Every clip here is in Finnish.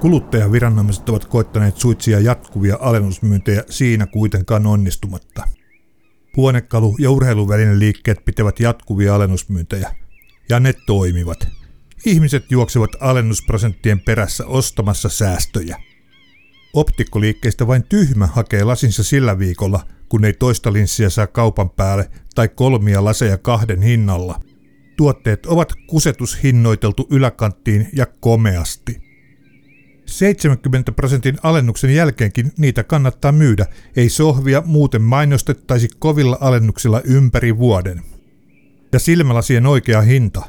Kuluttajaviranomaiset ovat koittaneet suitsia jatkuvia alennusmyyntejä siinä kuitenkaan onnistumatta. Huonekalu- ja urheiluvälinen liikkeet pitävät jatkuvia alennusmyyntejä. Ja ne toimivat. Ihmiset juoksevat alennusprosenttien perässä ostamassa säästöjä. Optikkoliikkeistä vain tyhmä hakee lasinsa sillä viikolla, kun ei toista linssiä saa kaupan päälle tai kolmia laseja kahden hinnalla. Tuotteet ovat kusetushinnoiteltu yläkanttiin ja komeasti. 70 prosentin alennuksen jälkeenkin niitä kannattaa myydä, ei sohvia muuten mainostettaisi kovilla alennuksilla ympäri vuoden. Ja silmälasien oikea hinta.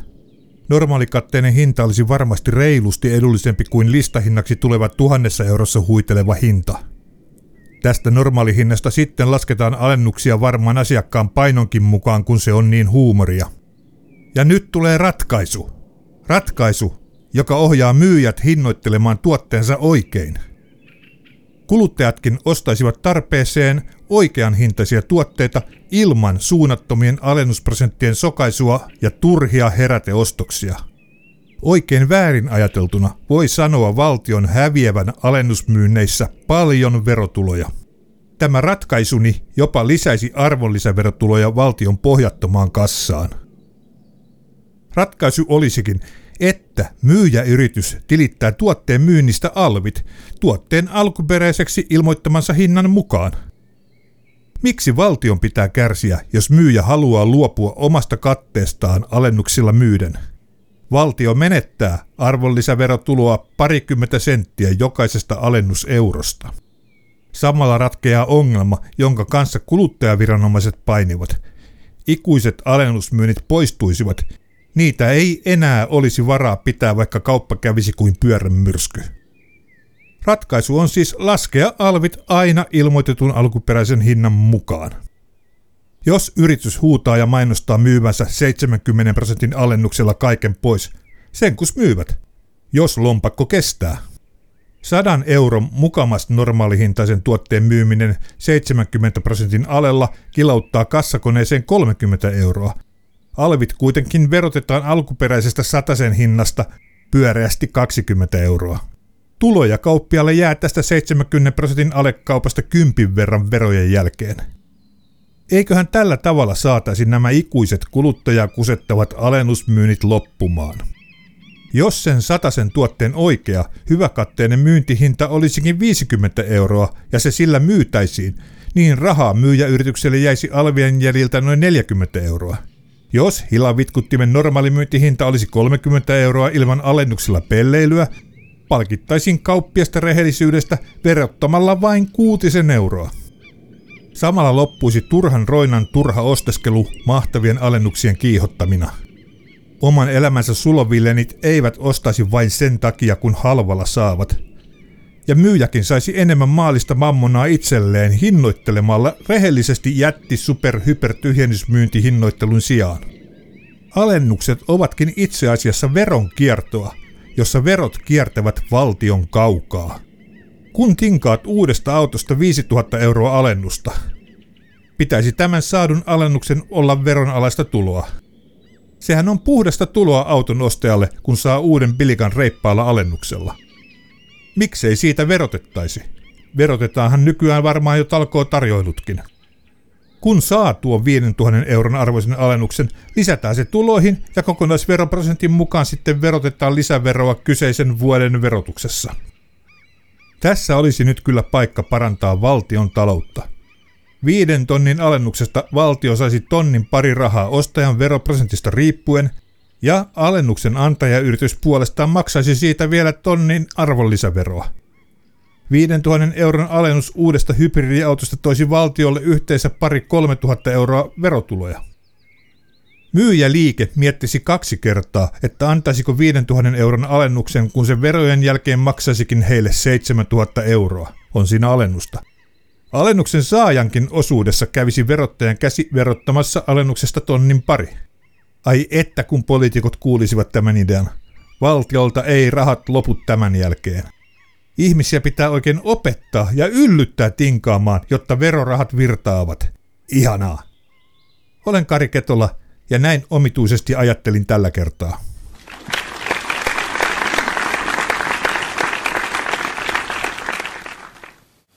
Normaalikatteinen hinta olisi varmasti reilusti edullisempi kuin listahinnaksi tuleva tuhannessa eurossa huiteleva hinta. Tästä normaalihinnasta sitten lasketaan alennuksia varmaan asiakkaan painonkin mukaan, kun se on niin huumoria. Ja nyt tulee ratkaisu. Ratkaisu, joka ohjaa myyjät hinnoittelemaan tuotteensa oikein. Kuluttajatkin ostaisivat tarpeeseen oikean hintaisia tuotteita ilman suunnattomien alennusprosenttien sokaisua ja turhia heräteostoksia. Oikein väärin ajateltuna voi sanoa valtion häviävän alennusmyynneissä paljon verotuloja. Tämä ratkaisuni jopa lisäisi arvonlisäverotuloja valtion pohjattomaan kassaan. Ratkaisu olisikin, että myyjäyritys tilittää tuotteen myynnistä alvit tuotteen alkuperäiseksi ilmoittamansa hinnan mukaan. Miksi valtion pitää kärsiä, jos myyjä haluaa luopua omasta katteestaan alennuksilla myyden? Valtio menettää arvonlisäverotuloa parikymmentä senttiä jokaisesta alennuseurosta. Samalla ratkeaa ongelma, jonka kanssa kuluttajaviranomaiset painivat. Ikuiset alennusmyynnit poistuisivat, Niitä ei enää olisi varaa pitää, vaikka kauppa kävisi kuin pyörän myrsky. Ratkaisu on siis laskea alvit aina ilmoitetun alkuperäisen hinnan mukaan. Jos yritys huutaa ja mainostaa myyvänsä 70 prosentin alennuksella kaiken pois, sen kus myyvät. Jos lompakko kestää. Sadan euron mukamas normaalihintaisen tuotteen myyminen 70 prosentin alella kilauttaa kassakoneeseen 30 euroa – Alvit kuitenkin verotetaan alkuperäisestä satasen hinnasta pyöreästi 20 euroa. Tuloja kauppialle jää tästä 70 prosentin alekaupasta kympin verran verojen jälkeen. Eiköhän tällä tavalla saataisi nämä ikuiset kuluttajaa kusettavat alennusmyynnit loppumaan. Jos sen satasen tuotteen oikea, hyväkatteinen myyntihinta olisikin 50 euroa ja se sillä myytäisiin, niin rahaa myyjäyritykselle jäisi alvien jäljiltä noin 40 euroa – jos hilavitkuttimen normaalimyyntihinta olisi 30 euroa ilman alennuksella pelleilyä, palkittaisin kauppiasta rehellisyydestä verottamalla vain kuutisen euroa. Samalla loppuisi turhan roinan turha osteskelu mahtavien alennuksien kiihottamina. Oman elämänsä sulovillenit eivät ostaisi vain sen takia, kun halvalla saavat – ja myyjäkin saisi enemmän maalista mammonaa itselleen hinnoittelemalla rehellisesti jätti super hyper tyhjennysmyyntihinnoittelun sijaan. Alennukset ovatkin itse asiassa veronkiertoa, jossa verot kiertävät valtion kaukaa. Kun tinkaat uudesta autosta 5000 euroa alennusta, pitäisi tämän saadun alennuksen olla veronalaista tuloa. Sehän on puhdasta tuloa auton ostajalle, kun saa uuden pilikan reippaalla alennuksella. Miksei siitä verotettaisi? Verotetaanhan nykyään varmaan jo talkoo tarjoilutkin. Kun saa tuon 5000 euron arvoisen alennuksen, lisätään se tuloihin ja kokonaisveroprosentin mukaan sitten verotetaan lisäveroa kyseisen vuoden verotuksessa. Tässä olisi nyt kyllä paikka parantaa valtion taloutta. Viiden tonnin alennuksesta valtio saisi tonnin pari rahaa ostajan veroprosentista riippuen ja alennuksen antajayritys puolestaan maksaisi siitä vielä tonnin arvonlisäveroa. 5000 euron alennus uudesta hybridiautosta toisi valtiolle yhteensä pari 3000 euroa verotuloja. Myyjäliike miettisi kaksi kertaa, että antaisiko 5000 euron alennuksen, kun se verojen jälkeen maksaisikin heille 7000 euroa. On siinä alennusta. Alennuksen saajankin osuudessa kävisi verottajan käsi verottamassa alennuksesta tonnin pari. Ai että kun poliitikot kuulisivat tämän idean. Valtiolta ei rahat lopu tämän jälkeen. Ihmisiä pitää oikein opettaa ja yllyttää tinkaamaan, jotta verorahat virtaavat. Ihanaa. Olen Kari Ketola ja näin omituisesti ajattelin tällä kertaa.